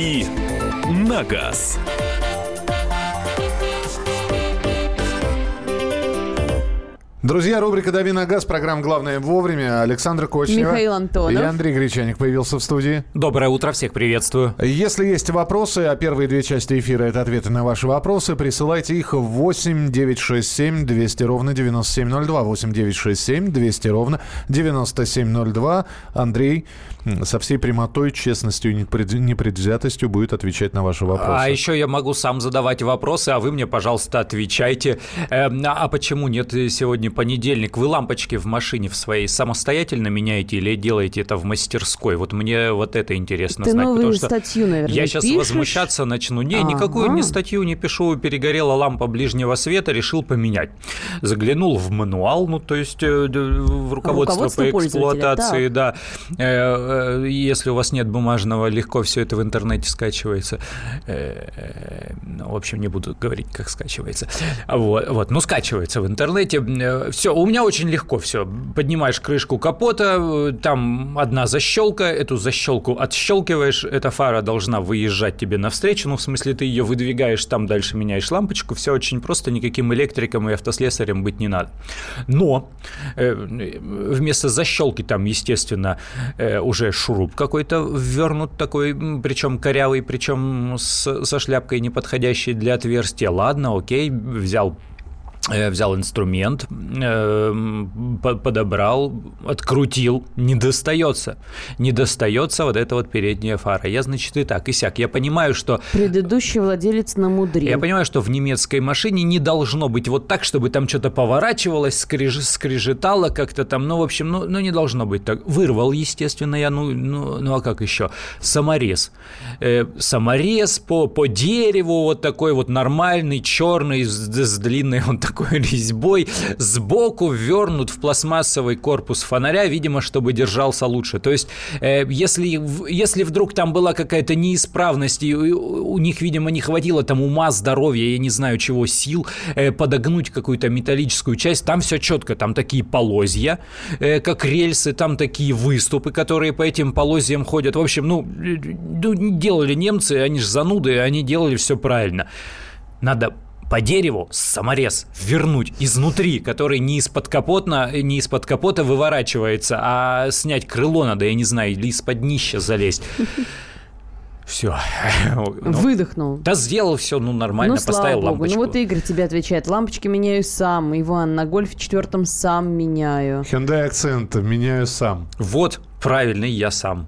«Дави на газ». Друзья, рубрика «Дави на газ», программа «Главное вовремя». Александр Кочнева. Михаил Антонов. И Андрей Гречаник появился в студии. Доброе утро, всех приветствую. Если есть вопросы, а первые две части эфира – это ответы на ваши вопросы, присылайте их в 8 967 200 ровно 9702. 8 967 200 ровно 9702. Андрей со всей прямотой, честностью и непредвзятостью будет отвечать на ваши вопросы. А еще я могу сам задавать вопросы, а вы мне, пожалуйста, отвечайте. Эм, а почему нет сегодня понедельник? Вы лампочки в машине в своей самостоятельно меняете или делаете это в мастерской? Вот мне вот это интересно Ты знать. новую статью, наверное, Я сейчас пишешь? возмущаться начну. Не, Ага. никакую не статью не пишу. Перегорела лампа ближнего света, решил поменять. Заглянул в мануал, ну, то есть э, в руководство, Руководство по эксплуатации, да. Э, э, Если у вас нет бумажного, легко все это в интернете скачивается. Э, ну, В общем, не буду говорить, как скачивается. Вот, вот. ну скачивается в интернете. Все, у меня очень легко все. Поднимаешь крышку капота, э, там одна защелка, эту защелку отщелкиваешь, эта фара должна выезжать тебе навстречу, ну, в смысле, ты ее выдвигаешь, там дальше меняешь лампочку, все очень просто, никаким электриком и автослесарем быть не надо. Но э, вместо защелки там, естественно, э, уже шуруп какой-то ввернут такой, причем корявый, причем с- со шляпкой неподходящей для отверстия. Ладно, окей, взял э, взял инструмент, э, по- подобрал, открутил, не достается. Не достается вот эта вот передняя фара. Я, значит, и так, и сяк. Я понимаю, что Предыдущий владелец намудрил. я понимаю, что в немецкой машине не должно быть вот так, чтобы там что-то поворачивалось, скреж- скрежетало как-то там, ну, в общем, ну, ну, не должно быть так. Вырвал, естественно, я, ну, ну, ну а как еще? Саморез. Э, саморез по, по дереву, вот такой вот нормальный, черный, с, с длинной вот такой резьбой, сбоку ввернут в пластмассовый корпус фонаря, видимо, чтобы держался лучше. То есть, э, если, если вдруг там была какая-то неисправность, и у у них, видимо, не хватило там ума, здоровья, я не знаю чего, сил, э, подогнуть какую-то металлическую часть, там все четко, там такие полозья, э, как рельсы, там такие выступы, которые по этим полозьям ходят. В общем, ну, э, делали немцы, они же зануды, они делали все правильно. Надо по дереву саморез вернуть изнутри, который не из-под капотна, не из-под капота выворачивается, а снять крыло надо, я не знаю, или из-под днища залезть. Все. Выдохнул. Да сделал все, ну нормально, ну, слава поставил богу. лампочку. Ну, вот Игорь тебе отвечает. Лампочки меняю сам. Иван, на гольфе четвертом сам меняю. Hyundai Accent меняю сам. Вот, правильный я сам.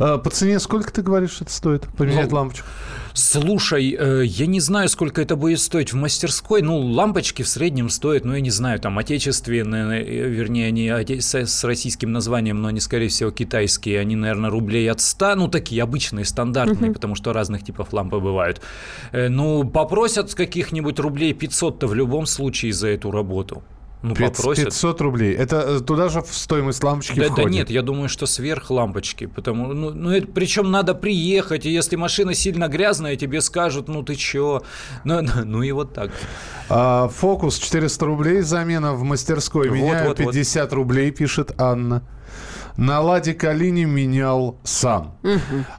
А, по цене сколько ты говоришь, это стоит? Поменять Ну, лампочку? Слушай, э, я не знаю, сколько это будет стоить в мастерской. Ну, лампочки в среднем стоят, ну, я не знаю, там, отечественные, э, вернее, они с, российским названием, но они, скорее всего, китайские. Они, наверное, рублей от 100, ну, такие обычные, стандартные, потому что разных типов лампы бывают. Э, Ну, попросят каких-нибудь рублей 500-то в любом случае за эту работу. Ну, Пят- попросят. 500 рублей. Это э, туда же в стоимость лампочки Да, да входит? нет, я думаю, что сверх лампочки, потому ну, ну это, причем надо приехать, и если машина сильно грязная, тебе скажут, ну ты чё, ну, ну, ну и вот так. А, Фокус 400 рублей, замена в мастерской. Вот, Меняю вот, вот. 50 рублей, пишет Анна. На Ладе Калине менял сам.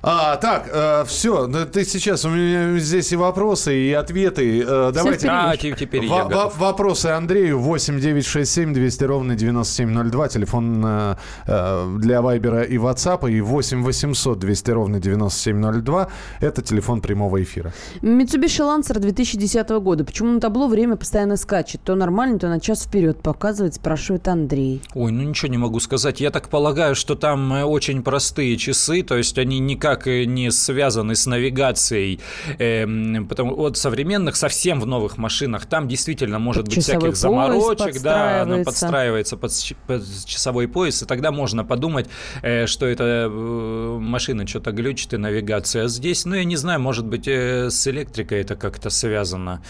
А, так, все, ты сейчас, у меня здесь и вопросы, и ответы. Э, давайте. А, те- теперь я готов. Вопросы Андрею 8 967 200 ровно 9702. Телефон э, э, для Вайбера и WhatsApp. И 8 800 200 ровно 9702. Это телефон прямого эфира. Mitsubishi Lancer 2010 года. Почему на табло время постоянно скачет? То нормально, то на час вперед показывает, спрашивает Андрей. Ой, ну ничего не могу сказать. Я так полагаю, что там э, очень простые часы, то есть они никак э, не связаны с навигацией. Эм, потому вот современных, совсем в новых машинах, там действительно может быть часовой всяких заморочек, да, она подстраивается. под, под часовой пояс, и тогда можно подумать, э, что эта э, машина что-то глючит и навигация. А здесь, ну я не знаю, может быть э, с электрикой это как-то связано.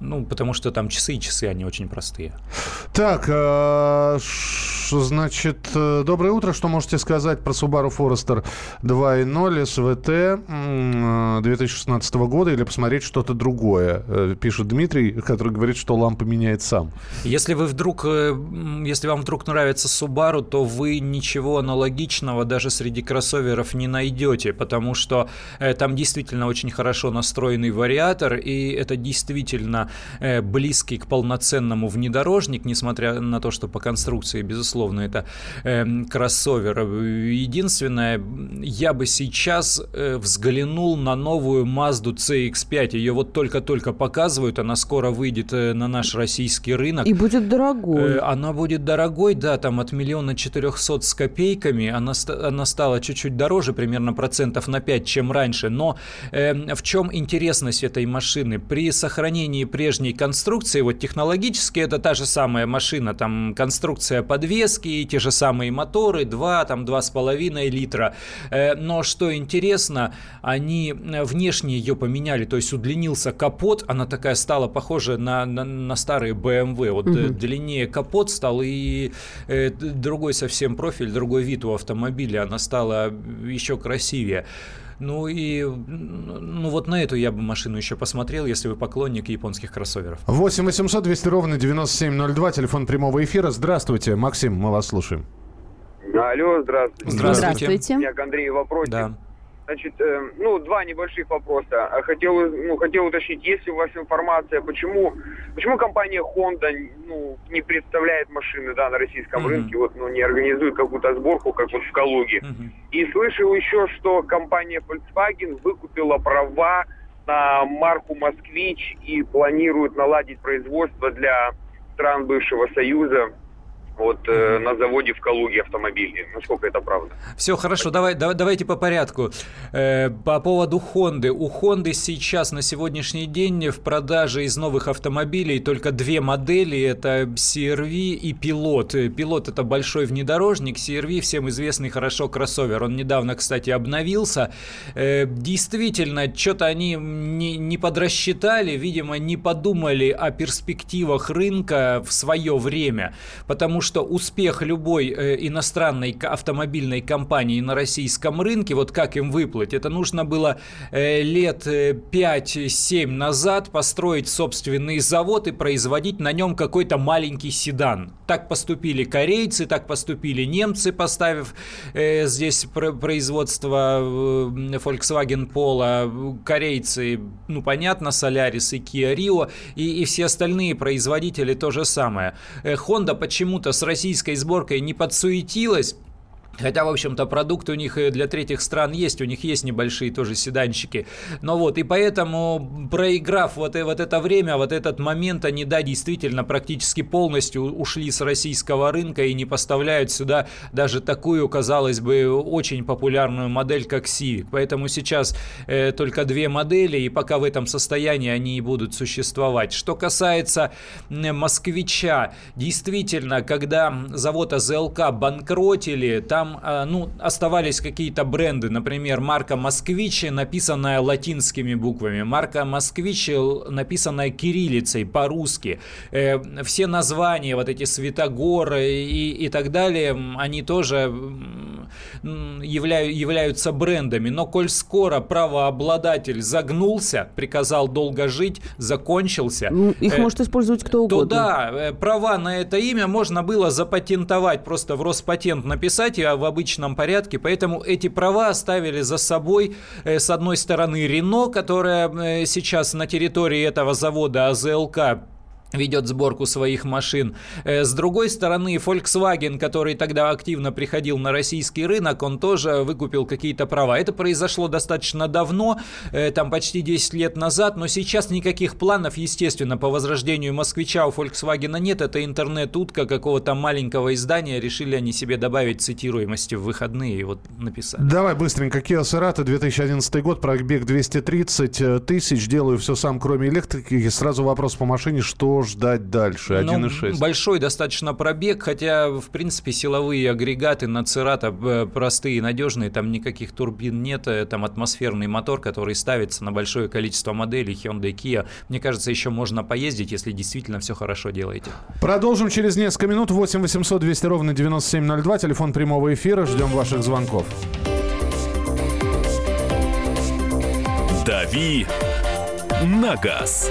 Ну, потому что там часы и часы, они очень простые. Так, э, значит, э, доброе утро. Что можете сказать про Subaru Forester 2.0 СВТ 2016 года или посмотреть что-то другое? Э, пишет Дмитрий, который говорит, что лампы меняет сам. Если вы вдруг, э, если вам вдруг нравится Subaru, то вы ничего аналогичного даже среди кроссоверов не найдете, потому что там действительно очень хорошо настроенный вариатор, и это действительно близкий к полноценному внедорожник, несмотря на то, что по конструкции, безусловно, это э, кроссовер. Единственное, я бы сейчас э, взглянул на новую Mazda CX-5. Ее вот только-только показывают, она скоро выйдет э, на наш российский рынок. И будет дорогой. Э, она будет дорогой, да, там от миллиона четырехсот с копейками. Она, она стала чуть-чуть дороже, примерно процентов на 5, чем раньше. Но э, в чем интересность этой машины? При сохранении прежней конструкции, вот технологически это та же самая машина, там конструкция подвески, те же самые моторы, 2, там 2,5 литра. Э, но что интересно, они э, внешне ее поменяли, то есть удлинился капот, она такая стала похожа на, на, на старые BMW, вот угу. длиннее капот стал и другой совсем профиль, другой вид у автомобиля, она стала еще красивее. Ну и ну вот на эту я бы машину еще посмотрел, если вы поклонник японских кроссоверов. 8 800 200 ровно 9702, телефон прямого эфира. Здравствуйте, Максим, мы вас слушаем. Алло, здравствуйте. Здравствуйте. Здравствуйте. Я к Андрею вопросик. Да. Значит, э, ну, два небольших вопроса. А хотел, ну, хотел уточнить, есть ли у вас информация, почему, почему компания Honda ну, не представляет машины да, на российском mm-hmm. рынке, вот, ну, не организует какую-то сборку, как вот в Калуге. Mm-hmm. И слышал еще, что компания Volkswagen выкупила права на марку «Москвич» и планирует наладить производство для стран бывшего Союза вот э, на заводе в Калуге автомобили. Насколько это правда? Все хорошо, давай, давай, давайте по порядку. Э, по поводу Хонды. У Хонды сейчас на сегодняшний день в продаже из новых автомобилей только две модели. Это CRV и Пилот. Пилот это большой внедорожник, CRV всем известный хорошо кроссовер. Он недавно, кстати, обновился. Э, действительно, что-то они не, не подрасчитали, видимо, не подумали о перспективах рынка в свое время. Потому что что успех любой э, иностранной автомобильной компании на российском рынке, вот как им выплыть, это нужно было э, лет 5-7 э, назад построить собственный завод и производить на нем какой-то маленький седан. Так поступили корейцы, так поступили немцы, поставив э, здесь производство э, Volkswagen Polo, корейцы, ну понятно, Solaris и Kia Rio, и, и все остальные производители то же самое. Э, Honda почему-то с российской сборкой не подсуетилась, Хотя, в общем-то, продукты у них для третьих стран есть, у них есть небольшие тоже седанчики. Но вот, и поэтому, проиграв вот, вот это время, вот этот момент, они, да, действительно, практически полностью ушли с российского рынка и не поставляют сюда даже такую, казалось бы, очень популярную модель, как Civic. Поэтому сейчас э, только две модели, и пока в этом состоянии они и будут существовать. Что касается э, москвича, действительно, когда завод АЗЛК банкротили, там э, ну, оставались какие-то бренды, например, марка «Москвич», написанная латинскими буквами, марка «Москвич», написанная кириллицей по-русски. Э, все названия, вот эти «Светогоры» и, и так далее, они тоже являю, являются брендами. Но коль скоро правообладатель загнулся, приказал долго жить, закончился... Ну, их э, может использовать кто угодно. То да, э, права на это имя можно было запатентовать, просто в Роспатент написать и в обычном порядке, поэтому эти права оставили за собой, э, с одной стороны, Рено, которая э, сейчас на территории этого завода АЗЛК ведет сборку своих машин. Э, с другой стороны, Volkswagen, который тогда активно приходил на российский рынок, он тоже выкупил какие-то права. Это произошло достаточно давно, э, там почти 10 лет назад, но сейчас никаких планов, естественно, по возрождению москвича у Volkswagen нет. Это интернет-утка какого-то маленького издания. Решили они себе добавить цитируемости в выходные и вот написали. Давай быстренько. Kia Cerato, 2011 год, пробег 230 тысяч. Делаю все сам, кроме электрики. Сразу вопрос по машине, что чего ждать дальше? 1,6. Ну, большой достаточно пробег, хотя, в принципе, силовые агрегаты на Церата э, простые и надежные, там никаких турбин нет, э, там атмосферный мотор, который ставится на большое количество моделей Hyundai Kia. Мне кажется, еще можно поездить, если действительно все хорошо делаете. Продолжим через несколько минут. 8 800 200 ровно 9702, телефон прямого эфира. Ждем ваших звонков. «Дави на газ».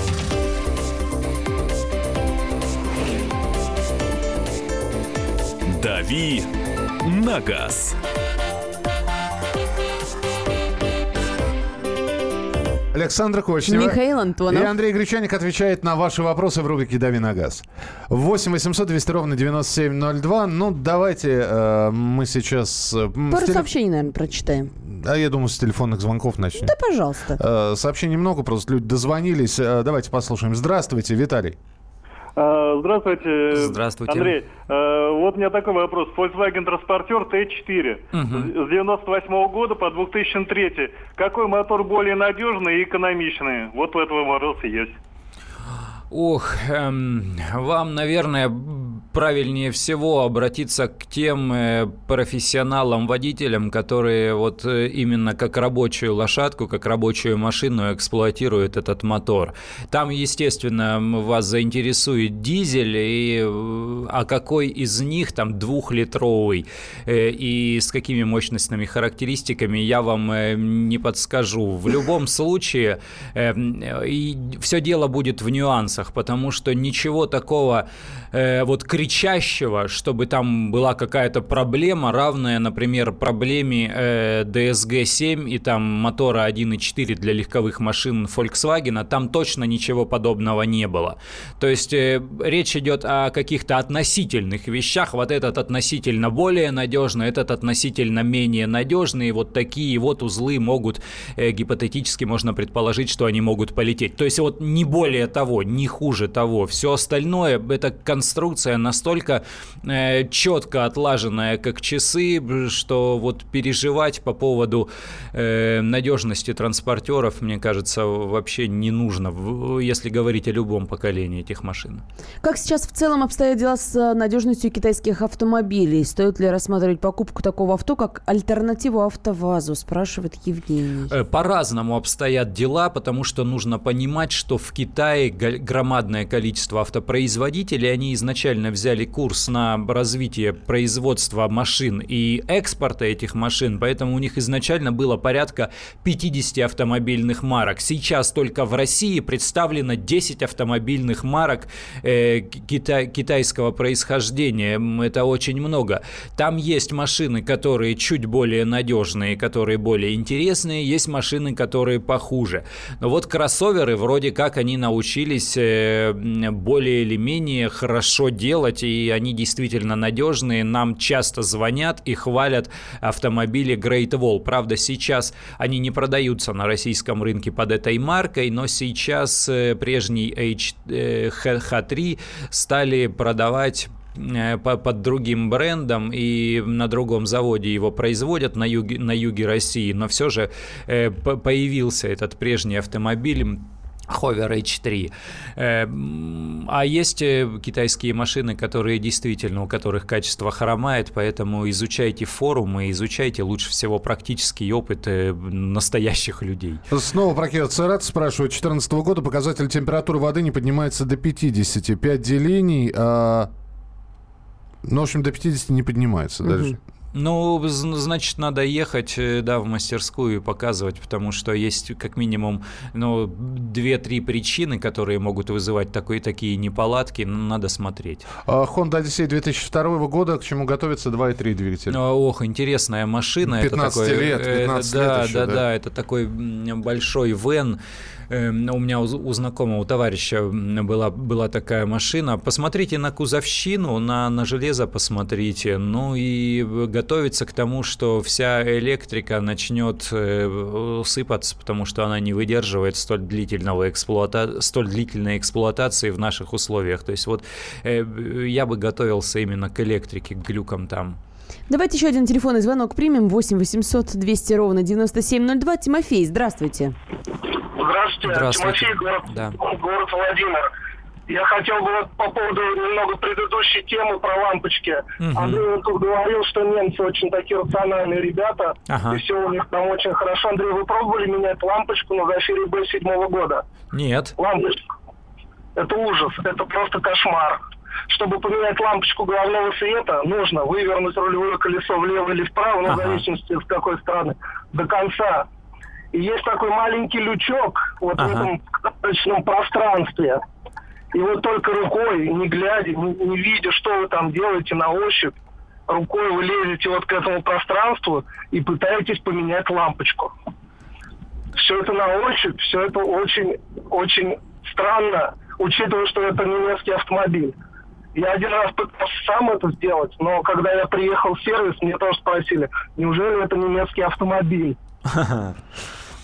«Дави на газ». Александр Кочнева. Михаил И Антонов. Андрей Гречаник отвечает на ваши вопросы в рубрике «Дави на газ». 8 800 200 ровно 9702. Ну, давайте э, мы сейчас... э, Пару теле- сообщений, наверное, прочитаем. А я думаю, с телефонных звонков начнем. Да, пожалуйста. Э, Сообщений много, просто люди дозвонились. Э, Давайте послушаем. Здравствуйте, Виталий. А, Здравствуйте. Здравствуйте. Андрей, э, вот у меня такой вопрос. Volkswagen Transporter T4 с 98 года по 2003. Какой мотор более надежный и экономичный? Вот у этого вопроса есть. Ох, эм, вам, наверное, правильнее всего обратиться к тем э, профессионалам-водителям, которые вот э, именно как рабочую лошадку, как рабочую машину эксплуатируют этот мотор. Там, естественно, вас заинтересует дизель, и, э, а какой из них там двухлитровый и с какими мощностными характеристиками, я вам не подскажу. В любом случае, и все дело будет в нюансах, потому что ничего такого вот кричащего, чтобы там была какая-то проблема, равная, например, проблеме э, DSG-7 и там мотора 1.4 для легковых машин Volkswagen, там точно ничего подобного не было. То есть э, речь идет о каких-то относительных вещах. Вот этот относительно более надежный, этот относительно менее надежный. Вот такие вот узлы могут, э, гипотетически можно предположить, что они могут полететь. То есть вот не более того, не хуже того. Все остальное, эта конструкция настолько э, четко отлаженная, как часы, что вот переживать по поводу э, надежности транспортеров, мне кажется, вообще не нужно, если говорить о любом поколении этих машин. Как сейчас в целом обстоят дела с э, надежностью китайских автомобилей? Стоит ли рассматривать покупку такого авто как альтернативу АвтоВАЗу, спрашивает Евгений. Э, По-разному обстоят дела, потому что нужно понимать, что в Китае громадное количество автопроизводителей, они изначально взяли курс на развитие производства машин и экспорта этих машин, поэтому у них изначально было порядка 50 автомобильных марок. Сейчас только в России представлено 10 автомобильных марок э, кита- китайского происхождения. Это очень много. Там есть машины, которые чуть более надежные, которые более интересные, есть машины, которые похуже. Но вот кроссоверы, вроде как они научились э, более или менее хорошо делать, и они действительно надежные. Нам часто звонят и хвалят автомобили Great Wall. Правда, сейчас они не продаются на российском рынке под этой маркой, но сейчас э, прежний H, э, H3 стали продавать э, по- под другим брендом и на другом заводе его производят на юге, на юге России, но все же появился этот прежний автомобиль Hover H3. Э, м, А есть э, китайские машины, которые действительно, у которых качество хромает, поэтому изучайте форумы, изучайте лучше всего практический опыт э, настоящих людей. Снова про Kia Церат спрашивают. 2014 года показатель температуры воды не поднимается до 50. 5 делений. а, Ну, в общем, до 50 не поднимается даже. Ну, значит, надо ехать, э, да, в мастерскую и показывать, потому что есть как минимум, ну, две-три причины, которые могут вызывать такой, такие неполадки, ну, надо смотреть. А, Honda Odyssey 2002 года, к чему готовится 2.3 двигатель. А, Ох, интересная машина. это 15 такой, лет, э, 15 да, лет еще, да, да. да, это такой большой вен. Э, у меня у, у знакомого товарища была, была такая машина. Посмотрите на кузовщину, на, на железо посмотрите. Ну и готовиться к тому, что вся электрика начнет э, сыпаться, потому что она не выдерживает столь длительного эксплуата... столь длительной эксплуатации в наших условиях. То есть вот э, я бы готовился именно к электрике, к глюкам там. Давайте еще один телефонный звонок примем. 8 800 200 ровно 9702. Тимофей. Здравствуйте. Здравствуйте. Тимофей, город, Да. город Владимир. Я хотел бы вот по поводу немного предыдущей темы про лампочки. Мгм. Андрей тут говорил, что немцы очень такие рациональные ребята, Ага. и все у них там очень хорошо. Андрей, вы пробовали менять лампочку на зафире Б седьмого года? Нет. Лампочку. Это ужас, это просто кошмар. Чтобы поменять лампочку головного света, нужно вывернуть рулевое колесо влево или вправо, ну, в Ага. зависимости с какой стороны, до конца. И есть такой маленький лючок вот в Ага. этом карточном пространстве. И вот только рукой, не глядя, не, не видя, что вы там делаете на ощупь, рукой вы лезете вот к этому пространству и пытаетесь поменять лампочку. Все это на ощупь, все это очень, очень странно, учитывая, что это немецкий автомобиль. Я один раз пытался сам это сделать, но когда я приехал в сервис, мне тоже спросили, неужели это немецкий автомобиль?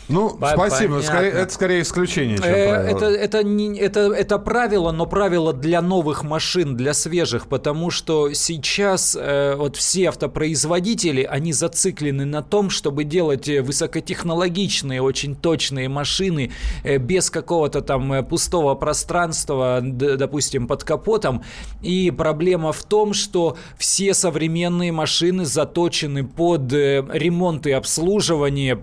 Ну, По- спасибо. Скорее- это скорее исключение, чем Э, правило. Это, это, не, это, это правило, но правило для новых машин, для свежих, потому что сейчас э, вот все автопроизводители, они зациклены на том, чтобы делать э, высокотехнологичные, очень точные машины э, без какого-то там э, пустого пространства, д- допустим, под капотом. И проблема в том, что все современные машины заточены под э, ремонт и обслуживание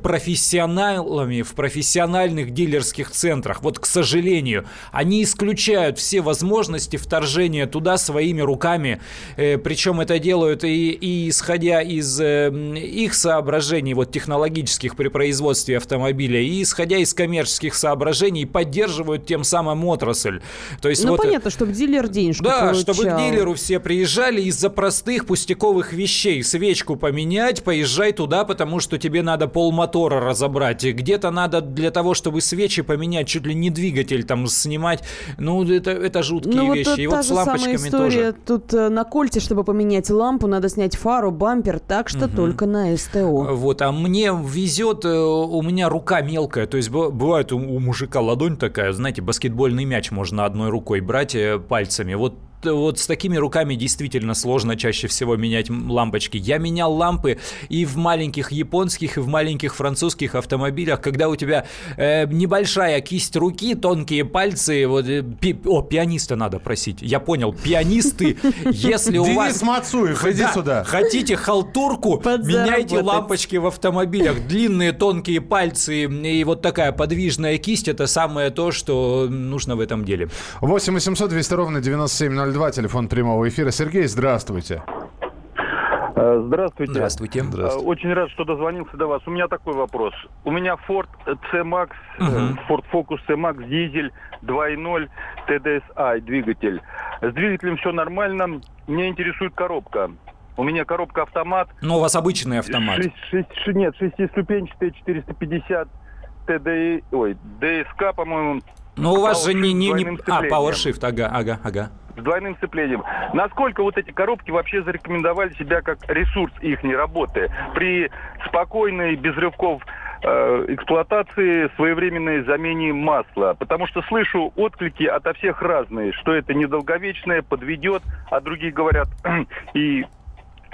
профессионалами в профессиональных дилерских центрах. Вот, к сожалению, они исключают все возможности вторжения туда своими руками. Э, причем это делают и, и исходя из э, их соображений, вот технологических при производстве автомобиля, и исходя из коммерческих соображений, поддерживают тем самым отрасль. То есть Ну, вот, э, понятно, чтобы дилер денежку да, получал. чтобы к дилеру все приезжали из-за простых пустяковых вещей. Свечку поменять, поезжай туда, потому что тебе надо полмотора разобрать. Где-то надо для того, чтобы свечи поменять, чуть ли не двигатель там снимать. Ну, это, это жуткие Ну, вот вещи. та И вот с же самая лампочками история. тоже. Тут э, на кольте, чтобы поменять лампу, надо снять фару, бампер, так что только на СТО. Вот, а мне везет, э, у меня рука мелкая, то есть бывает у, у мужика ладонь такая, знаете, баскетбольный мяч можно одной рукой брать э, пальцами. Вот вот с такими руками действительно сложно чаще всего менять лампочки. Я менял лампы и в маленьких японских, и в маленьких французских автомобилях, когда у тебя э, небольшая кисть руки, тонкие пальцы. Вот, э, пи- о, пианиста надо просить. Я понял, пианисты, если у Денис вас... Мацуев, иди Да, сюда. Хотите халтурку? Меняйте лампочки в автомобилях. Длинные тонкие пальцы и вот такая подвижная кисть это самое то, что нужно в этом деле. 8 800 200 ровно 9702, телефон прямого эфира. Сергей, здравствуйте. Э, Здравствуйте. Здравствуйте. Э, Очень рад, что дозвонился до вас. У меня такой вопрос. У меня Ford C-Max, Мгм. Ford Focus C-Max, дизель 2.0 TDSI двигатель. С двигателем все нормально. Меня интересует коробка. У меня коробка автомат. Ну, у вас обычный автомат. Шесть- шесть- ш- нет, шестиступенчатая 450 TDI, ой, DSK, по-моему, Но у вас же не... не, не- А. PowerShift, ага, ага, ага. С двойным сцеплением. Насколько вот эти коробки вообще зарекомендовали себя как ресурс их работы при спокойной, без рывков э, эксплуатации, своевременной замене масла? Потому что слышу отклики ото всех разные, что это недолговечное, подведет, а другие говорят и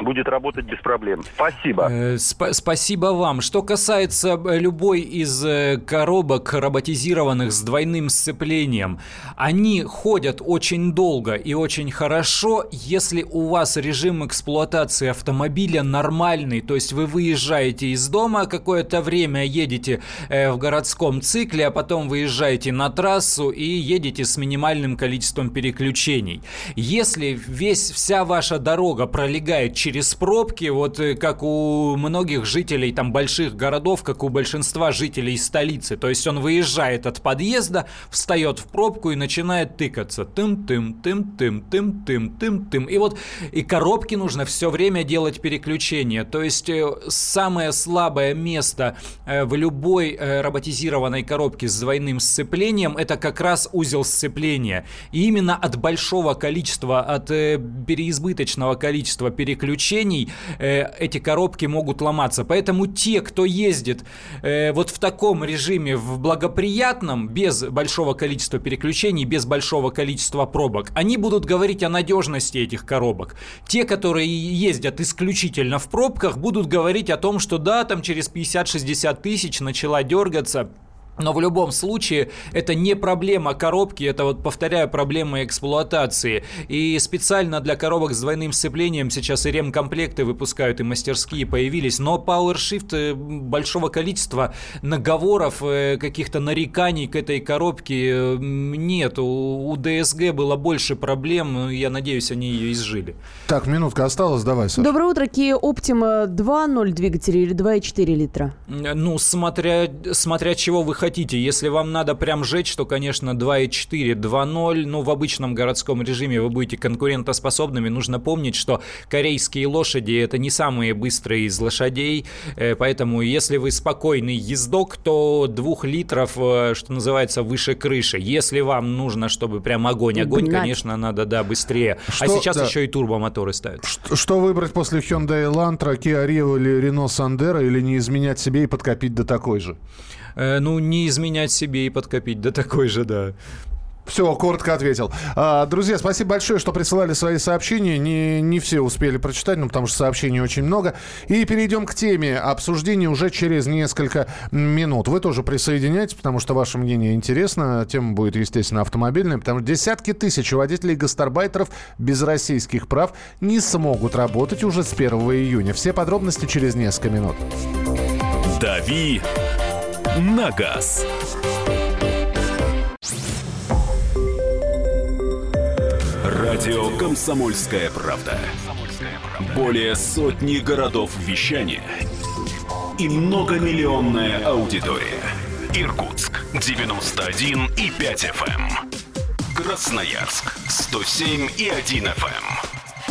будет работать без проблем. Спасибо. Э, спа- спасибо вам. Что касается э, любой из э, коробок роботизированных с двойным сцеплением, они ходят очень долго и очень хорошо, если у вас режим эксплуатации автомобиля нормальный, то есть вы выезжаете из дома какое-то время, едете в городском цикле, а потом выезжаете на трассу и едете с минимальным количеством переключений. Если весь, вся ваша дорога пролегает через через пробки, вот э, как у многих жителей там больших городов, как у большинства жителей столицы. То есть он выезжает от подъезда, встает в пробку и начинает тыкаться. Тым-тым, тым-тым, тым-тым, тым-тым. И вот и коробки нужно все время делать переключение. То есть э, самое слабое место э, в любой роботизированной коробке с двойным сцеплением это как раз узел сцепления. И именно от большого количества, от переизбыточного количества переключений эти коробки могут ломаться. Поэтому те, кто ездит э, вот в таком режиме, в благоприятном, без большого количества переключений, без большого количества пробок, они будут говорить о надежности этих коробок. Те, которые ездят исключительно в пробках, будут говорить о том, что да, там через 50-60 тысяч начала дергаться но в любом случае это не проблема коробки, это вот, повторяю, проблема эксплуатации. И специально для коробок с двойным сцеплением сейчас и ремкомплекты выпускают, и мастерские появились. Но PowerShift э, большого количества наговоров, э, каких-то нареканий к этой коробке э, нет. У, DSG было больше проблем, я надеюсь, они ее изжили. Так, минутка осталась, давай, Саша. Доброе утро, Kia Optima 2.0 двигатель или 2.4 литра? Ну, смотря, смотря чего вы хотите. Если вам надо прям жечь, то, конечно, 2.4, 2.0. Ну, в обычном городском режиме вы будете конкурентоспособными. Нужно помнить, что корейские лошади – это не самые быстрые из лошадей. Э, поэтому, если вы спокойный ездок, то двух литров, э, что называется, выше крыши. Если вам нужно, чтобы прям огонь, огонь, Гнать. конечно, надо, да, быстрее. А что, а сейчас да. еще и турбомоторы ставят. Что, что выбрать после Hyundai Elantra, Kia Rio или Renault Sandero, или не изменять себе и подкопить до такой же? Э, ну, не изменять себе и подкопить, да такой же, да. Все, коротко ответил. А, друзья, спасибо большое, что присылали свои сообщения. Не, не все успели прочитать, ну, потому что сообщений очень много. И перейдем к теме обсуждения уже через несколько минут. Вы тоже присоединяйтесь, потому что ваше мнение интересно. Тема будет, естественно, автомобильная, потому что десятки тысяч водителей гастарбайтеров без российских прав не смогут работать уже с 1 июня. Все подробности через несколько минут. «Дави на газ». Радио «Комсомольская правда». Более сотни городов вещания и многомиллионная аудитория. Иркутск 91 и 5 FM. Эм. Красноярск 107 и 1 FM.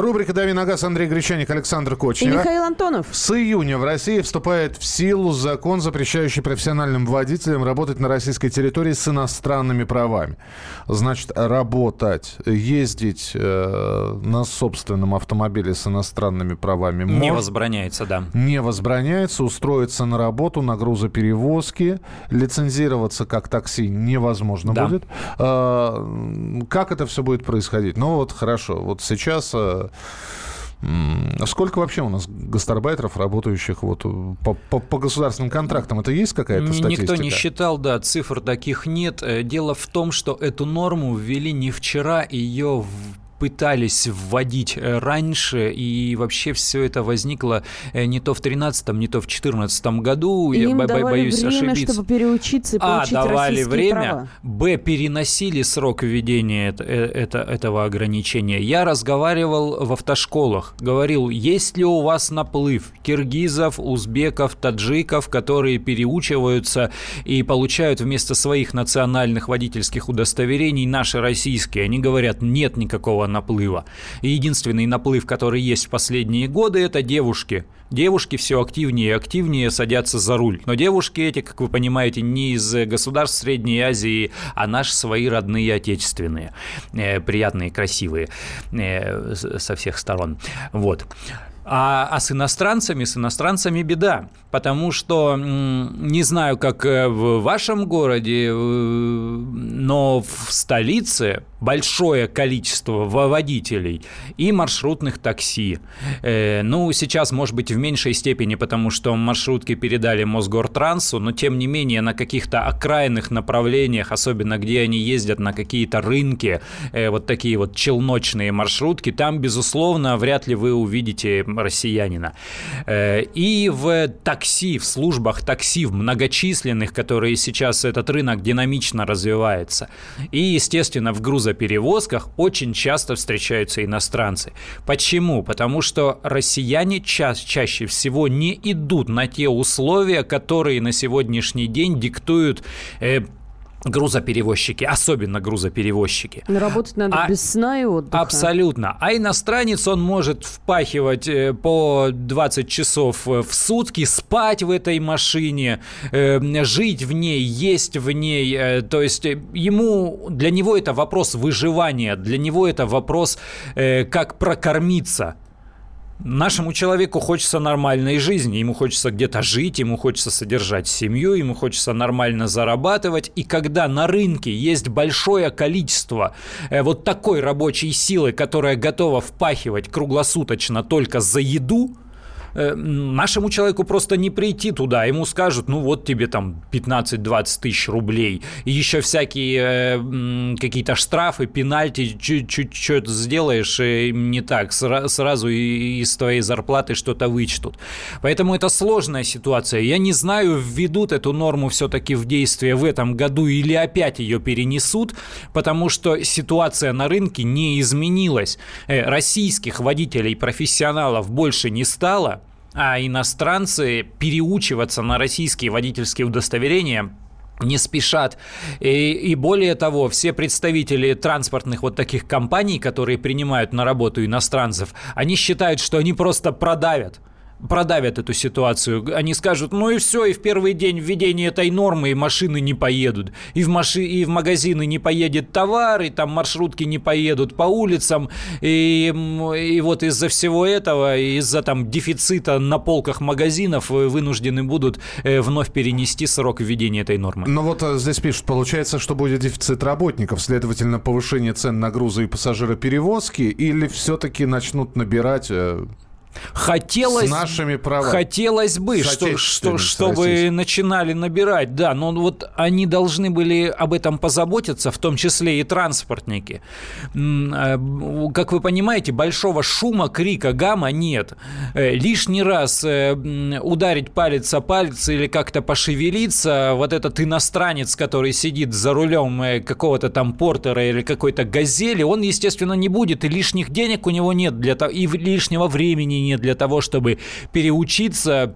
Рубрика «Дави на газ» Андрей Гречаник, Александр Кочнев. И Михаил Антонов. С июня в России вступает в силу закон, запрещающий профессиональным водителям работать на российской территории с иностранными правами. Значит, работать, ездить э, на собственном автомобиле с иностранными правами Не может, возбраняется, да. Не возбраняется. Устроиться на работу, на грузоперевозки, лицензироваться как такси невозможно да. будет. Э, как это все будет происходить? Ну вот хорошо, вот сейчас... Э, Сколько вообще у нас гастарбайтеров, работающих вот по, по, по государственным контрактам? Это есть какая-то статистика? Никто не считал, да, цифр таких нет. Э, дело в том, что эту норму ввели не вчера, ее пытались вводить э, раньше, и вообще все это возникло э, не то в 13-м, не то в 14 году. И я им бо- давали боюсь время, ошибиться. чтобы переучиться и а, давали время, права. б, переносили срок введения это, э, это, этого ограничения. Я разговаривал в автошколах, говорил, есть ли у вас наплыв киргизов, узбеков, таджиков, которые переучиваются и получают вместо своих национальных водительских удостоверений наши российские. Они говорят, нет никакого наплыва. И единственный наплыв, который есть в последние годы, это девушки. Девушки все активнее и активнее садятся за руль. Но девушки эти, как вы понимаете, не из государств Средней Азии, а наши свои родные отечественные. Э, приятные, красивые э, со всех сторон. Вот. А, а с иностранцами, с иностранцами беда, потому что не знаю, как э, в вашем городе, э, но в столице большое количество водителей и маршрутных такси. Э, ну, сейчас, может быть, в меньшей степени, потому что маршрутки передали Мосгортрансу, но, тем не менее, на каких-то окраинных направлениях, особенно где они ездят на какие-то рынки, э, вот такие вот челночные маршрутки, там, безусловно, вряд ли вы увидите россиянина. Э, и в такси, в службах такси, в многочисленных, которые сейчас этот рынок динамично развивается. И, естественно, в грузовых грузоперевозках очень часто встречаются иностранцы. Почему? Потому что россияне ча чаще всего не идут на те условия, которые на сегодняшний день диктуют э, грузоперевозчики, особенно грузоперевозчики. Но работать надо а, без сна и отдыха. Абсолютно. А иностранец, он может впахивать э, по 20 часов э, в сутки, спать в этой машине, э, жить в ней, есть в ней. То есть ему, для него это вопрос выживания, для него это вопрос, как прокормиться. Нашему человеку хочется нормальной жизни, ему хочется где-то жить, ему хочется содержать семью, ему хочется нормально зарабатывать. И когда на рынке есть большое количество э, вот такой рабочей силы, которая готова впахивать круглосуточно только за еду, Э, нашему человеку просто не прийти туда. Ему скажут, ну вот тебе там 15-20 тысяч рублей. И еще всякие э, какие-то штрафы, пенальти, чуть-чуть что-то сделаешь э, не так. Сразу из твоей зарплаты что-то вычтут. Поэтому это сложная ситуация. Я не знаю, введут эту норму все-таки в действие в этом году или опять ее перенесут, потому что ситуация на рынке не изменилась. Российских водителей, профессионалов больше не стало а иностранцы переучиваться на российские водительские удостоверения не спешат. И, и более того, все представители транспортных вот таких компаний, которые принимают на работу иностранцев, они считают, что они просто продавят продавят эту ситуацию. Они скажут, ну и все, и в первый день введения этой нормы машины не поедут. И в, маши... и в магазины не поедет товар, и там маршрутки не поедут по улицам. И, и вот из-за всего этого, из-за там дефицита на полках магазинов э, вынуждены будут э, вновь перенести срок введения этой нормы. Но вот э, здесь пишут, получается, что будет дефицит работников, следовательно, повышение цен на грузы и пассажироперевозки, или все-таки начнут набирать Хотелось, с нашими правами. Хотелось бы, что, что, чтобы начинали набирать, да, но вот они должны были об этом позаботиться, в том числе и транспортники. Э, как вы понимаете, большого шума, крика, гамма нет. Э, лишний раз э, ударить палец о палец или как-то пошевелиться, вот этот иностранец, который сидит за рулем какого-то там портера или какой-то газели, он, естественно, не будет, и лишних денег у него нет для того, и лишнего времени не для того, чтобы переучиться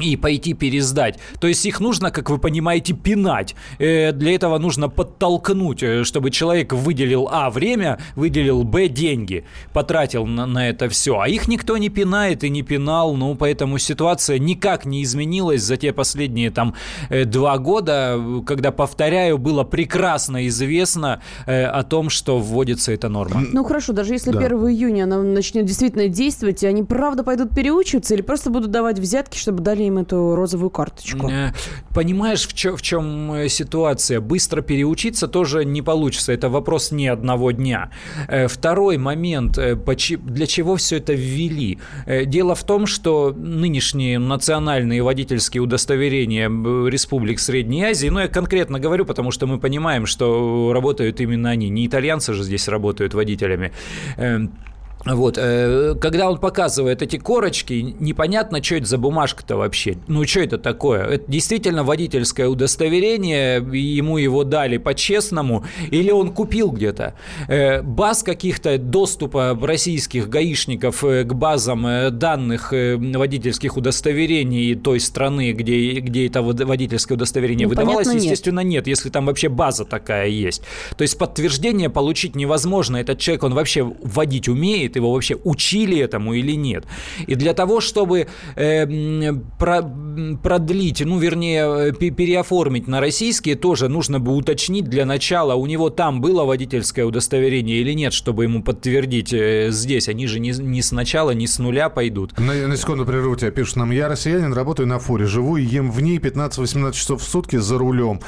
и пойти пересдать. То есть их нужно, как вы понимаете, пинать. Э, для этого нужно подтолкнуть, э, чтобы человек выделил А время, выделил Б деньги, потратил на, на это все. А их никто не пинает и не пинал, ну поэтому ситуация никак не изменилась за те последние там э, два года, когда, повторяю, было прекрасно известно о том, что вводится эта норма. Ну хорошо, даже если да. 1 июня она начнет действительно действовать, и они правда пойдут переучиваться или просто будут давать взятки, чтобы дали им эту розовую карточку. Э, понимаешь, в чем, в чем э, ситуация? Быстро переучиться тоже не получится. Это вопрос не одного дня. Э, второй момент. Для чего все это ввели? Дело в том, что нынешние национальные водительские удостоверения республик Средней Азии, ну, я конкретно говорю, потому что мы понимаем, что работают именно они. Не итальянцы же здесь работают водителями вот, э, когда он показывает эти корочки, непонятно, что это за бумажка-то вообще. Ну, что это такое? Это действительно водительское удостоверение, ему его дали по-честному, или он купил где-то? Э, баз каких-то доступа российских гаишников э, к базам данных водительских удостоверений той страны, где, где это водительское удостоверение ну, выдавалось, понятно, естественно, нет. нет, если там вообще база такая есть. То есть подтверждение получить невозможно. Этот человек, он вообще водить умеет, его вообще учили этому или нет. И для того, чтобы э, про, продлить, ну, вернее, переоформить на российские, тоже нужно бы уточнить для начала, у него там было водительское удостоверение или нет, чтобы ему подтвердить здесь. Они же не, не сначала, не с нуля пойдут. На, на секунду прерву тебя. Пишут нам, я россиянин, работаю на фуре, живу и ем в ней 15-18 часов в сутки за рулем.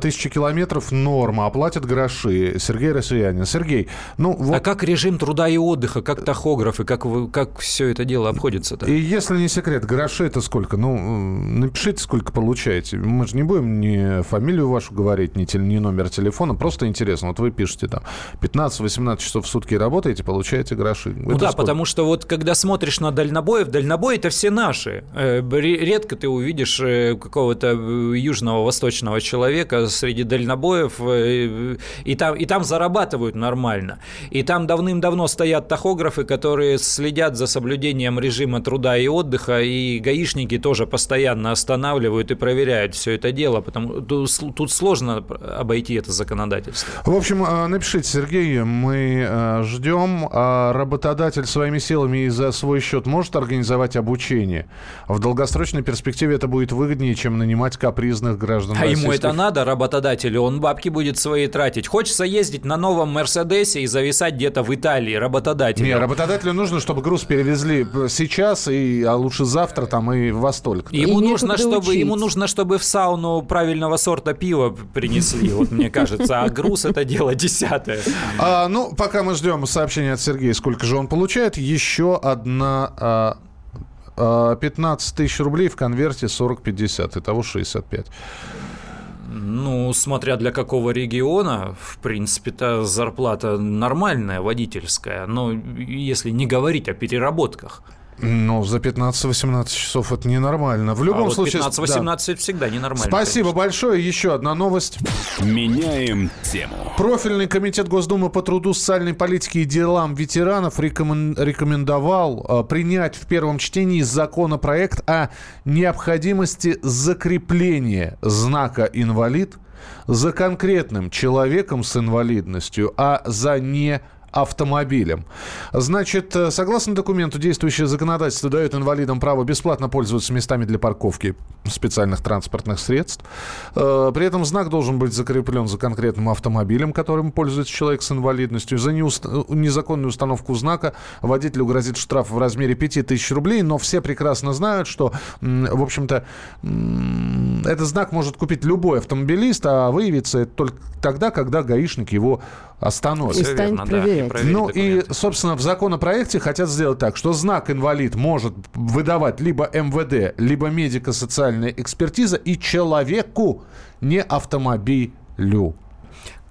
Тысяча километров норма, оплатят гроши. Сергей россиянин. Сергей, ну вот... А как режим труда и отдыха, как тахографы, как, вы, как все это дело обходится-то? И если не секрет, гроши это сколько? Ну, напишите, сколько получаете. Мы же не будем ни фамилию вашу говорить, ни, ни номер телефона. Просто интересно. Вот вы пишете там 15-18 часов в сутки работаете, получаете гроши. Ну это да, сколько? потому что вот когда смотришь на дальнобоев, дальнобои это все наши. Э, редко ты увидишь э, какого-то э, южного, восточного человека среди дальнобоев, и там, и там зарабатывают нормально. И там давным-давно стоят тахографы, которые следят за соблюдением режима труда и отдыха, и гаишники тоже постоянно останавливают и проверяют все это дело, потому тут сложно обойти это законодательство. В общем, напишите, Сергей, мы ждем. А работодатель своими силами и за свой счет может организовать обучение? В долгосрочной перспективе это будет выгоднее, чем нанимать капризных граждан. А ему это надо, работодателю? Он бабки будет свои тратить. Хочется ездить на новом Мерседесе и зависать где-то в Италии работодателю. Не, работодателю нужно, чтобы груз перевезли сейчас, и, а лучше завтра там и в Восток. Ему и нужно, чтобы, ему нужно, чтобы в сауну правильного сорта пива принесли, вот мне кажется. А груз это дело десятое. А, ну, пока мы ждем сообщения от Сергея, сколько же он получает, еще одна... А 15 тысяч рублей в конверте 40-50, итого 65. Ну, смотря для какого региона, в принципе-то зарплата нормальная, водительская, но если не говорить о переработках – ну, за 15-18 часов это ненормально. В любом а вот случае... 15-18 да. всегда ненормально. Спасибо конечно. большое. Еще одна новость. Меняем тему. Профильный комитет Госдумы по труду, социальной политике и делам ветеранов рекомендовал э, принять в первом чтении законопроект о необходимости закрепления знака «инвалид» за конкретным человеком с инвалидностью, а за не автомобилем. Значит, э, согласно документу, действующее законодательство дает инвалидам право бесплатно пользоваться местами для парковки специальных транспортных средств. Э, при этом знак должен быть закреплен за конкретным автомобилем, которым пользуется человек с инвалидностью. За неуст... незаконную установку знака водителю грозит штраф в размере 5000 рублей, но все прекрасно знают, что, в общем-то, этот знак может купить любой автомобилист, а выявится это только тогда, когда гаишник его остановит. И станет проверять. Да, и ну и, собственно, в законопроекте хотят сделать так, что знак инвалид может выдавать либо МВД, либо медико-социальная экспертиза и человеку, не автомобилю.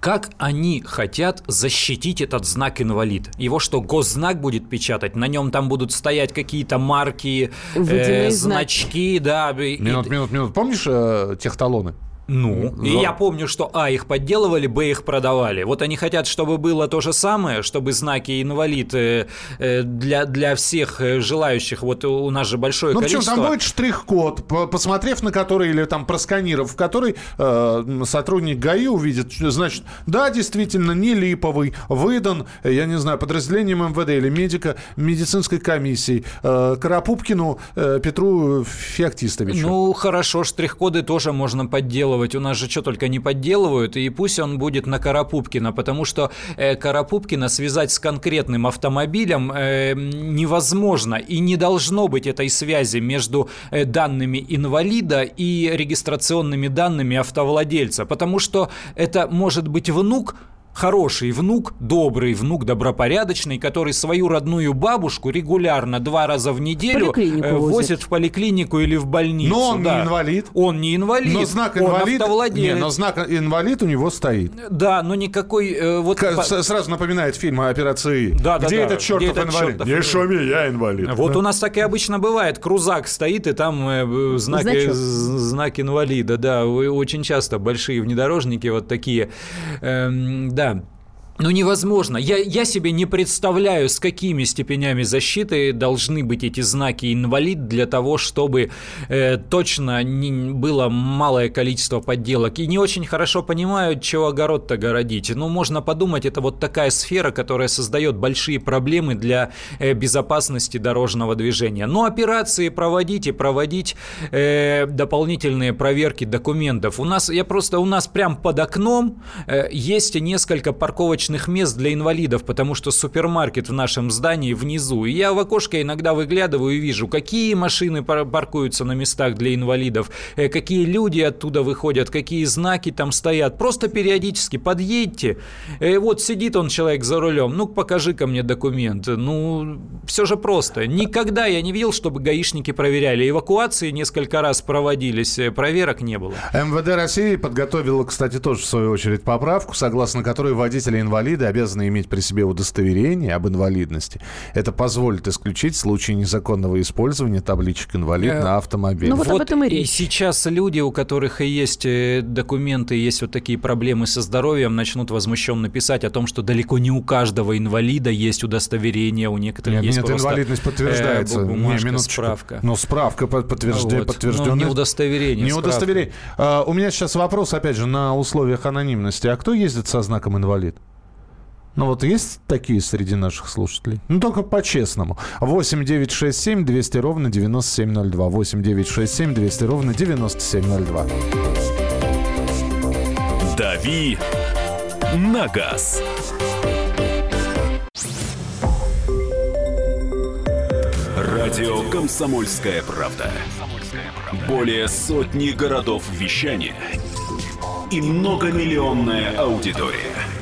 Как они хотят защитить этот знак инвалид? Его что, госзнак будет печатать? На нем там будут стоять какие-то марки, э, значки, да. Минут, и... минут, минут. Помнишь э, техталоны? Ну, Но... и я помню, что А их подделывали, Б их продавали. Вот они хотят, чтобы было то же самое, чтобы знаки инвалид э, э, для, для всех э, желающих, вот у нас же большое ну, количество. Ну, там будет штрих-код, посмотрев на который, или там просканировав который, э, сотрудник ГАИ увидит, значит, да, действительно, не липовый, выдан, я не знаю, подразделением МВД или медика, медицинской комиссией, э, Карапупкину э, Петру Феоктистовичу. Ну, хорошо, штрих-коды тоже можно подделать подделывать, у нас же что только не подделывают, и пусть он будет на Карапупкина, потому что э, Карапупкина связать с конкретным автомобилем э, невозможно, и не должно быть этой связи между э, данными инвалида и регистрационными данными автовладельца, потому что это может быть внук хороший внук, добрый внук, добропорядочный, который свою родную бабушку регулярно два раза в неделю э, возит в поликлинику или в больницу. Но он да. не инвалид. Он не инвалид. Но знак инвалид. Он не, но знак инвалид у него стоит. Да, но никакой э, вот. К, сразу напоминает фильм о операции. Да, да, Где да. этот чертов Где этот инвалид? Не шуми, я инвалид. Вот да. у нас так и обычно бывает. Крузак стоит и там э, знак, э, знак инвалида. Да, очень часто большие внедорожники вот такие. Э, да, Adem Ну, невозможно. Я, я себе не представляю, с какими степенями защиты должны быть эти знаки инвалид для того, чтобы э, точно не было малое количество подделок. И не очень хорошо понимаю, чего огород-то городить. Ну, можно подумать, это вот такая сфера, которая создает большие проблемы для э, безопасности дорожного движения. Но операции проводить и проводить э, дополнительные проверки документов. У нас, я просто, у нас прям под окном э, есть несколько парковочных парковочных мест для инвалидов, потому что супермаркет в нашем здании внизу. И я в окошко иногда выглядываю и вижу, какие машины паркуются на местах для инвалидов, э, какие люди оттуда выходят, какие знаки там стоят. Просто периодически подъедьте. Э, вот сидит он, человек за рулем, ну покажи-ка мне документ. Ну, все же просто. Никогда я не видел, чтобы гаишники проверяли. Эвакуации несколько раз проводились, э, проверок не было. МВД России подготовила, кстати, тоже в свою очередь поправку, согласно которой водители инвалидов инвалиды обязаны иметь при себе удостоверение об инвалидности. Это позволит исключить случаи незаконного использования табличек инвалид э, на автомобиле. Ну вот, вот об этом и речь. И сейчас люди, у которых и есть э, документы, есть вот такие проблемы со здоровьем, начнут возмущенно писать о том, что далеко не у каждого инвалида есть удостоверение, у некоторых нет, есть нет, просто инвалидность подтверждается. Э, бумажка, не, справка. Но справка подтверждена. Вот. подтвержденная. Ну, не удостоверение. Не удостоверение. А, у меня сейчас вопрос, опять же, на условиях анонимности. А кто ездит со знаком инвалид? Ну вот есть такие среди наших слушателей? Ну только по-честному. 8 9 6 7 200 ровно 9702. 8 9 6 7 200 ровно 9702. Дави на газ. Радио «Комсомольская правда». Более сотни городов вещания и многомиллионная аудитория.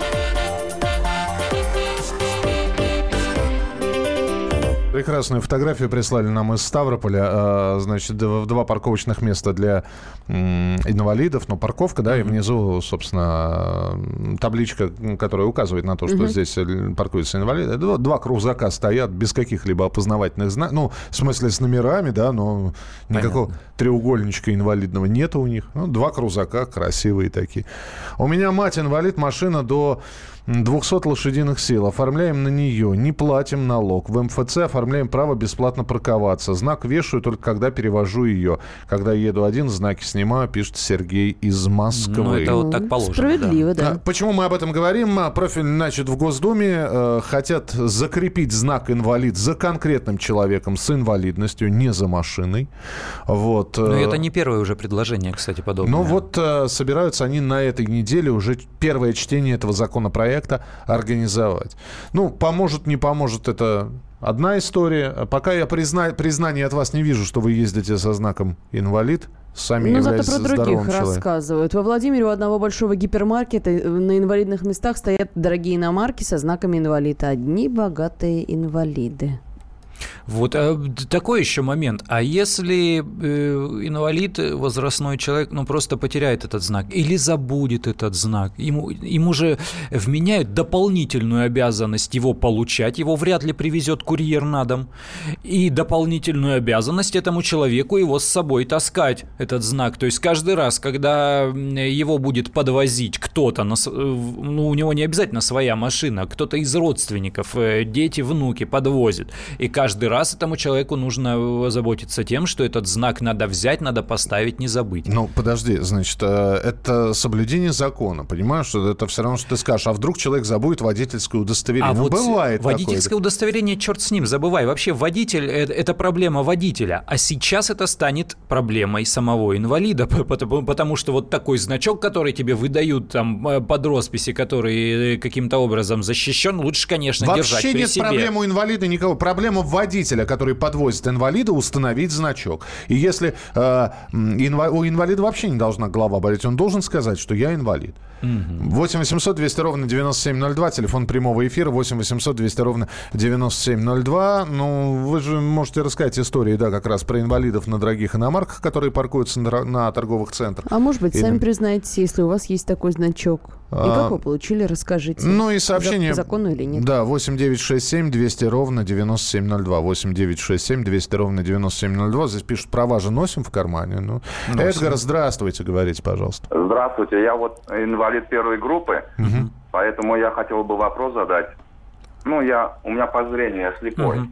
Прекрасную фотографию прислали нам из Ставрополя. А, значит, два парковочных места для инвалидов, но парковка, да, и внизу, собственно, табличка, которая указывает на то, что здесь паркуются инвалиды. Два крузака стоят без каких-либо опознавательных знаков. Ну, в смысле, с номерами, да, но никакого Понятно. треугольничка инвалидного нет у них. Ну, два крузака красивые такие. У меня мать инвалид, машина до 200 лошадиных сил. Оформляем на нее. Не платим налог. В МФЦ оформляем право бесплатно парковаться. Знак вешаю только когда перевожу ее. Когда еду один, знаки снимаю, пишет Сергей из Москвы. Ну, это вот так положено. Справедливо, да. да. А почему мы об этом говорим? А, профиль, значит, в Госдуме э, хотят закрепить знак инвалид за конкретным человеком с инвалидностью, не за машиной. Вот. Но э, это не первое уже предложение, кстати, подобное. Ну вот э, собираются они на этой неделе уже первое чтение этого законопроекта проекта организовать. Ну, поможет, не поможет, это одна история. Пока я призна... признания от вас не вижу, что вы ездите со знаком инвалид, сами ну, зато про других рассказывают. Во Владимире у одного большого гипермаркета на инвалидных местах стоят дорогие иномарки со знаками инвалида. Одни богатые инвалиды. Вот а, такой еще момент. А если э, инвалид, возрастной человек, ну просто потеряет этот знак или забудет этот знак, ему, ему же вменяют дополнительную обязанность его получать, его вряд ли привезет курьер на дом, и дополнительную обязанность этому человеку его с собой таскать, этот знак. То есть каждый раз, когда его будет подвозить кто-то, на, ну у него не обязательно своя машина, кто-то из родственников, э, дети, внуки подвозит, и каждый раз этому человеку нужно заботиться тем, что этот знак надо взять, надо поставить, не забыть. Ну, подожди, значит, э, это соблюдение закона, понимаешь, что это все равно, что ты скажешь, а вдруг человек забудет водительское удостоверение? А ну, вот бывает Водительское такое. удостоверение, черт с ним, забывай. Вообще водитель это, – это проблема водителя, а сейчас это станет проблемой самого инвалида, потому, потому что вот такой значок, который тебе выдают там э, под росписи, который э, каким-то образом защищен, лучше, конечно, Вообще держать при нет себе. проблем у инвалида никого. Проблема в водителя, который подвозит инвалида, установить значок. И если э, инва- у инвалида вообще не должна голова болеть, он должен сказать, что я инвалид. 8 800 200 ровно 9702, телефон прямого эфира 8 800 200 ровно 9702. Ну, вы же можете рассказать истории, да, как раз про инвалидов на дорогих иномарках, которые паркуются на, на торговых центрах. А может быть, Или- сами признаетесь, если у вас есть такой значок. И А, как вы получили, расскажите. Ну и сообщение... За- По закону или нет? Да, 8 9 6 7 200 ровно 9702. 8 9 6 7 200 ровно 9702. Здесь пишут, права же носим в кармане. Ну, Эдгар, здравствуйте, говорите, пожалуйста. Здравствуйте, я вот инвалид первой группы, поэтому я хотел бы вопрос задать. Ну, я, у меня по зрению, я слепой.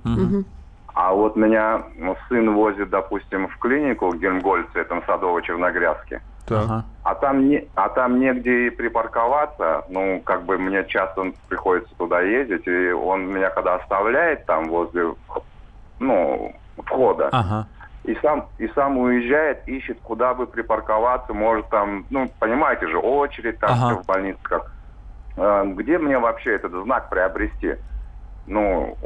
А вот меня ну, сын возит, допустим, в клинику в Гельмгольце, этом Ага. А там, не, а там негде и припарковаться. Ну, как бы мне часто приходится туда ездить. И он меня когда оставляет там возле, ну, входа, Ага. и сам, и сам уезжает, ищет, куда бы припарковаться. Может там, ну, понимаете же, очередь там Ага. в больницах. Э, Где мне вообще этот знак приобрести? Ну,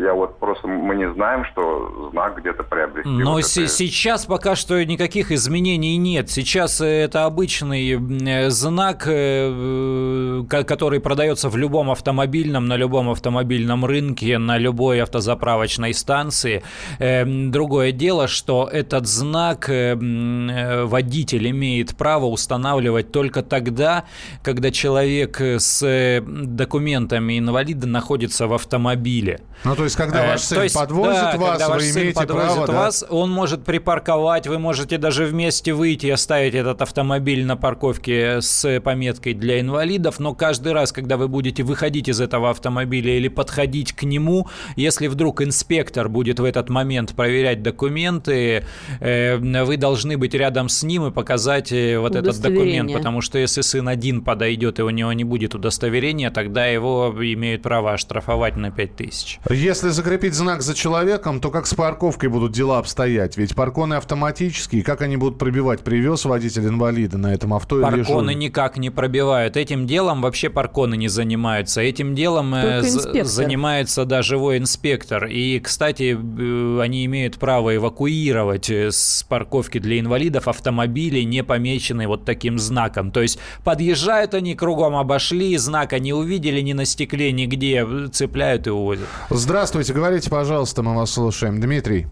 я вот просто, мы не знаем, что знак где-то приобрести. Но Вот это- сейчас пока что никаких изменений нет. Сейчас э, это обычный э, знак, э, ко- который продается в любом автомобильном, на любом автомобильном рынке, на любой автозаправочной станции. Другое дело, что этот знак водитель имеет право устанавливать только тогда, когда человек с документами инвалида находится в автомобиле. Ну, то есть, когда Э, ваш сын есть, подвозит да, вас, когда вы ваш сын имеете подвозит право... да? вас, он может припарковать, вы можете даже вместе выйти и оставить этот автомобиль на парковке с пометкой для инвалидов, но каждый раз, когда вы будете выходить из этого автомобиля или подходить к нему, если вдруг инспектор будет в этот момент проверять документы, э, вы должны быть рядом с ним и показать э, вот этот документ, потому что если сын один подойдет и у него не будет удостоверения, тогда его имеют право оштрафовать на 5000. Если закрепить знак за человеком, то как с парковкой будут дела обстоять? Ведь парконы автоматические, как они будут пробивать? Привез водитель инвалида на этом авто или Парконы никак не пробивают. Этим делом вообще парконы не занимаются. Этим делом э, занимается да, живой инспектор. И, кстати, э, они имеют право эвакуировать э, с парковки для инвалидов автомобили, не помеченные вот таким знаком. То есть подъезжают они, кругом обошли, знака не увидели ни на стекле, нигде, цепляют и увозят. Здравствуйте, говорите, пожалуйста, мы вас слушаем. Дмитрий.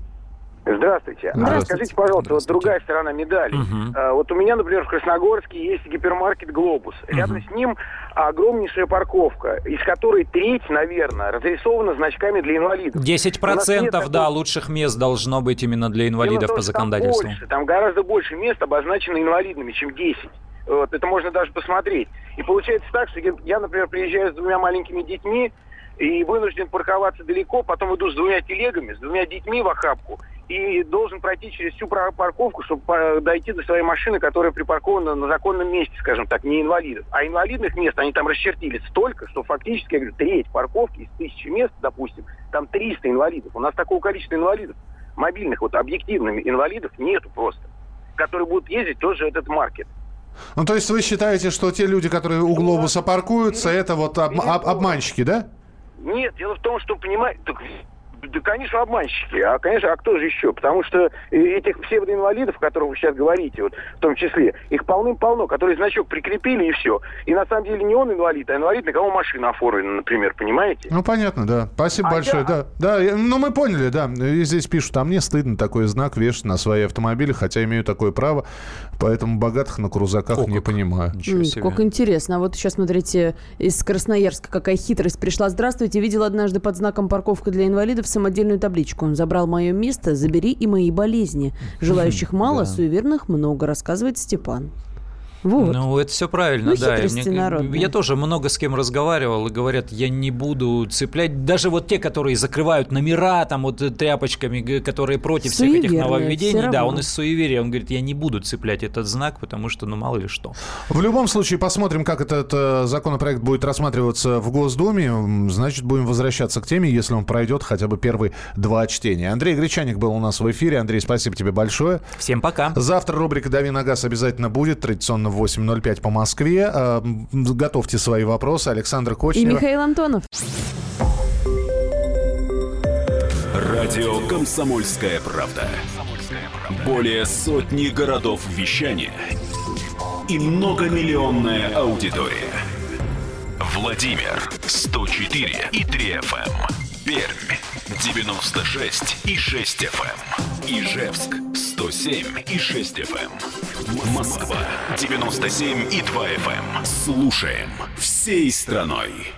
Здравствуйте. А Здравствуйте. Скажите, пожалуйста, вот Здравствуйте. другая сторона медали. Мгм. А, Вот у меня, например, в Красногорске есть гипермаркет «Глобус». Рядом с ним огромнейшая парковка, из которой треть, наверное, разрисована значками для инвалидов. 10% нет да, такого- лучших мест должно быть именно для инвалидов том, по что там законодательству. больше, Там гораздо больше мест обозначено инвалидами, чем 10. Вот, это можно даже посмотреть. И получается так, что я, например, приезжаю с двумя маленькими детьми и вынужден парковаться далеко, потом иду с двумя телегами, с двумя детьми в охапку, и должен пройти через всю пар- парковку, чтобы по- дойти до своей машины, которая припаркована на законном месте, скажем так, не инвалидов. А инвалидных мест они там расчертили столько, что фактически, я говорю, треть парковки из тысячи мест, допустим, там 300 инвалидов. У нас такого количества инвалидов, мобильных, вот объективных инвалидов нету просто, которые будут ездить тоже этот маркет. Ну, то есть вы считаете, что те люди, которые у глобуса паркуются, это вот об- об- обманщики, да? Нет, дело в том, что, понимаете, так, да, конечно, обманщики. А, конечно, а кто же еще? Потому что этих псевдоинвалидов, о которых вы сейчас говорите, вот, в том числе, их полным-полно, которые значок прикрепили и все. И на самом деле не он инвалид, а инвалид, на кого машина оформлена, например, понимаете? Ну, понятно, да. Спасибо А большое, я- да. Да, ну, мы поняли, да. И здесь пишут, а мне стыдно такой знак вешать на свои автомобили, хотя имею такое право, поэтому богатых на крузаках О, не как. понимаю. Ничего себе. Как интересно. А вот сейчас, смотрите, из Красноярска какая хитрость пришла. Здравствуйте. Видел однажды под знаком «Парковка для инвалидов» самодельную табличку. Он забрал мое место, забери и мои болезни. Желающих мало, суеверных много, рассказывает Степан. Вот. Ну, это все правильно, Ну, да. Народные. я тоже много с кем разговаривал и говорят, я не буду цеплять. Даже вот те, которые закрывают номера там вот тряпочками, которые против всех этих Суеверные, нововведений, да, он из суеверия, он говорит, я не буду цеплять этот знак, потому что, ну, мало ли что. В любом случае, посмотрим, как этот э, законопроект будет рассматриваться в Госдуме. Значит, будем возвращаться к теме, если он пройдет хотя бы первые два чтения. Андрей Гречаник был у нас в эфире. Андрей, спасибо тебе большое. Всем пока. Завтра рубрика «Дави на газ» обязательно будет, традиционно в 8.05 по Москве. Э, Готовьте свои вопросы. Александр И Кочнев. Михаил Антонов. Радио «Комсомольская правда». Более сотни городов вещания и многомиллионная аудитория. Владимир 104 и 3 FM. Эм. Пермь 96 и 6 FM. Ижевск 107 и 6 FM. Москва 97 и 2 FM. Слушаем всей страной.